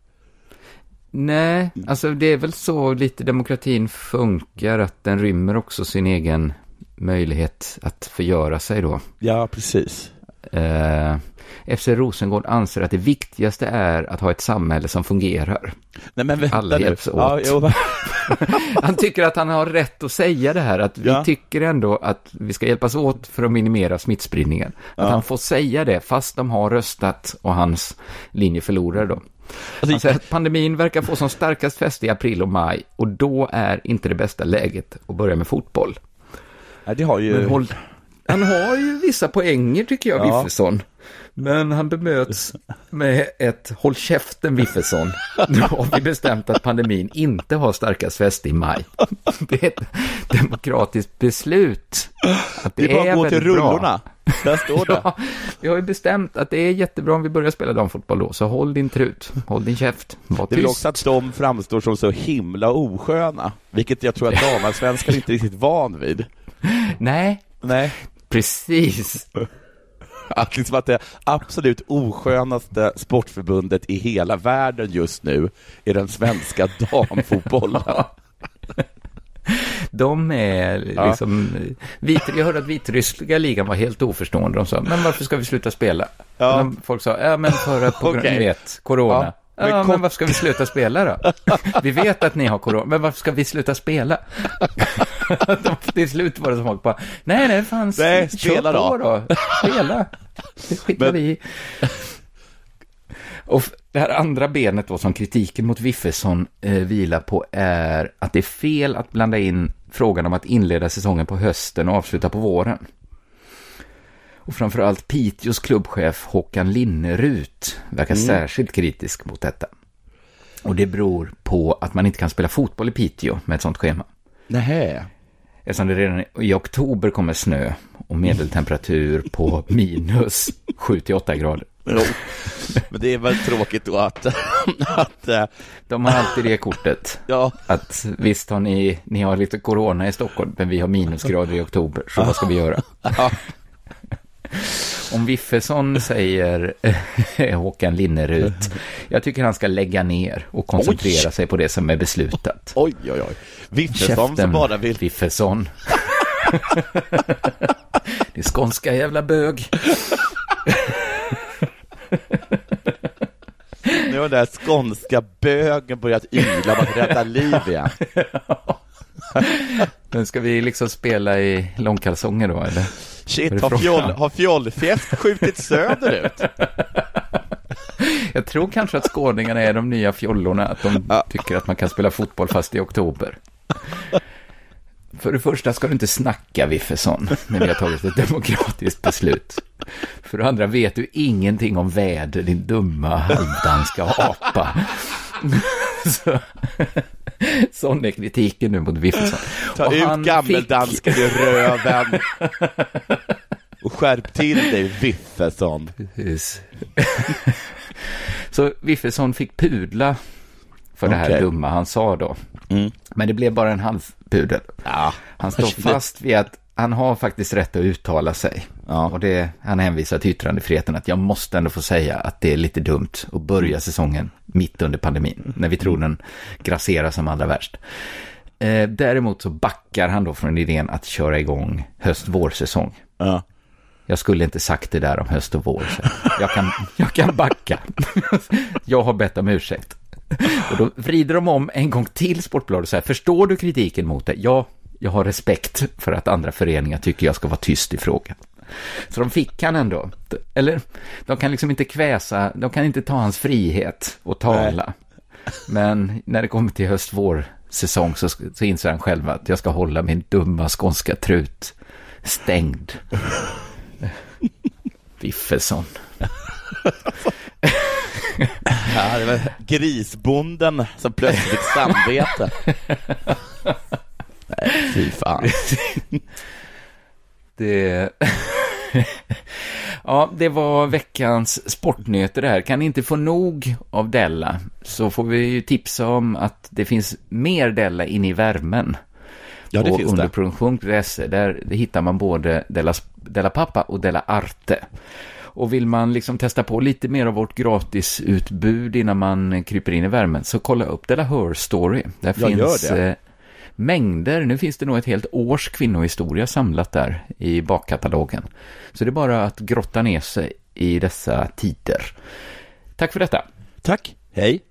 Nej, alltså det är väl så lite demokratin funkar, att den rymmer också sin egen möjlighet att förgöra sig då. Ja, precis. Eh, FC Rosengård anser att det viktigaste är att ha ett samhälle som fungerar. Nej, men vänta Alla nu. hjälps åt. Ja, Han tycker att han har rätt att säga det här, att vi Ja. tycker ändå att vi ska hjälpas åt för att minimera smittspridningen. Att Ja. han får säga det, fast de har röstat och hans linje förlorar då. Han säger att pandemin verkar få som starkast fäste i april och maj och då är inte det bästa läget att börja med fotboll. Nej, det har ju... Håll, han har ju vissa poänger tycker jag, Ja. Wiffesson. Men han bemöts med ett håll käften Wiffesson. Nu har vi bestämt att pandemin inte har starkast fäste i maj. Det är ett demokratiskt beslut. Att Det är bara att gå till väldigt bra. Där står det. Ja, vi har ju bestämt att det är jättebra om vi börjar spela damfotboll då, så håll din trut, håll din käft, var Det är väl också att de framstår som så himla osköna, vilket jag tror att damallsvenskan inte är riktigt van vid. Nej, Nej. precis. Att, liksom att det absolut oskönaste sportförbundet i hela världen just nu är den svenska damfotbollen. De är Ja. liksom... Vit, jag hörde att vitryska ligan var helt oförstående. De sa, men varför ska vi sluta spela? Ja. Folk sa, ja men för att, på Okej. ni vet, corona. Ja, Ja, men men, kom- varför ska vi sluta spela då? Vi vet att ni har corona, men varför ska vi sluta spela? de, till slut var det som folk bara, nej, nej, fan, Nej, spela då." då. Spela. Det skiter Men- vi. Och det här andra benet då som kritiken mot Wiffesson eh, vilar på är att det är fel att blanda in frågan om att inleda säsongen på hösten och avsluta på våren. Och framförallt Piteås klubbchef Håkan Linnerut verkar Mm. särskilt kritisk mot detta. Och det beror på att man inte kan spela fotboll i Piteå med ett sånt schema. Nähä. Eftersom det redan i oktober kommer snö och medeltemperatur på minus 7-8 grader. Jo. Men det är väl tråkigt då att, att eh, De har alltid det kortet. ja, Att visst har ni, ni har lite corona i Stockholm, men vi har minusgrader i oktober, så vad ska vi göra? ja, Om Wiffesson säger Håkan Linnerut, jag tycker han ska lägga ner och koncentrera Oj. sig på det som är beslutat. oj, oj, oj. Wiffesson som bara vill... Wiffesson. det är skånska jävla bög. Nu har den där skånska bögen börjat yla om att rädda liv igen. Men ska vi liksom spela i långkalsonger då, eller? Shit, har, fjoll, har fjollfjäst skjutit söderut? Jag tror kanske att skåningarna är de nya fjollorna, att de tycker att man kan spela fotboll fast i oktober. För det första ska du inte snacka Wiffesson när vi har tagit ett demokratiskt beslut. För det andra vet du ingenting om väder, din dumma halvdanska apa. Så, sån är kritiken nu mot Wiffesson. Ta Och ut han gammeldansken i röven. Och skärp till dig, Wiffesson. Precis. Så Wiffesson fick pudla för det här dumma han sa då. Men det blev bara en halv pudel. han står fast vid att han har faktiskt rätt att uttala sig. Och det, han hänvisar till yttrandefriheten att jag måste ändå få säga att det är lite dumt att börja säsongen mitt under pandemin, när vi tror den grasserar som allra värst. Eh, däremot så backar han då från idén att köra igång höst-vårsäsong. Jag skulle inte sagt det där om höst och vår. Jag, kan, jag kan backa. Jag har bett om ursäkt. Och då vrider de om en gång till Sportbladet och säger, förstår du kritiken mot det? Ja, jag har respekt för att andra föreningar tycker jag ska vara tyst i frågan. Så de fick han ändå. Eller, de kan liksom inte kväsa, de kan inte ta hans frihet och tala. Men när det kommer till höst-vår säsong så, så inser han själv att jag ska hålla min dumma skånska trut stängd. Wiffesson. Ja, det var grisbonden som plötsligt fick samvete. Nej, fy fan. Det... ja, det var veckans sportnyheter det här. Kan ni inte få nog av Della så får vi ju tipsa om att det finns mer Della inne i värmen. Ja, det på finns det. underproduktion.se. Där hittar man både Della, Della Pappa och Della Arte. Och vill man liksom testa på lite mer av vårt gratisutbud innan man kryper in i värmen så kolla upp Della Her Story. Där Jag gör finns det. eh, mängder, nu finns det nog ett helt års kvinnohistoria samlat där i bakkatalogen. Så det är bara att grotta ner sig i dessa tider. Tack för detta. Tack. Hej.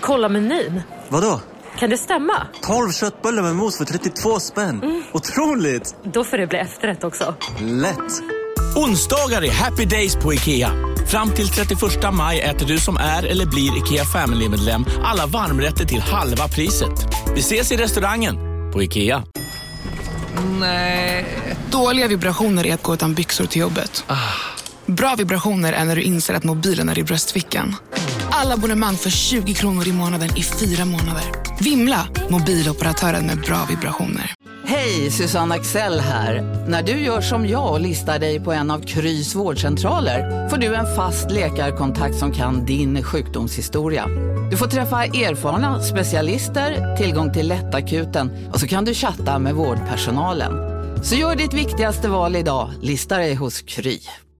Kolla menyn. Vadå? Kan det stämma? 12 köttbullar med mos för 32 spänn. Otroligt! Då får det bli efterrätt också. Lätt! Onsdagar är happy days på IKEA. Fram till 31 maj äter du som är eller blir IKEA Family-medlem alla varmrätter till halva priset. Vi ses i restaurangen på IKEA. Nej. Dåliga vibrationer är att gå utan byxor till jobbet. Bra vibrationer är när du inser att mobilen är i bröstfickan. Alla abonnemang för 20 kronor i månaden i fyra månader. Vimla! Mobiloperatören med bra vibrationer. Hej, Susanne Axel här. När du gör som jag och listar dig på en av Krys vårdcentraler får du en fast läkarkontakt som kan din sjukdomshistoria. Du får träffa erfarna specialister, tillgång till lättakuten och så kan du chatta med vårdpersonalen. Så gör ditt viktigaste val idag, lista dig hos Kry.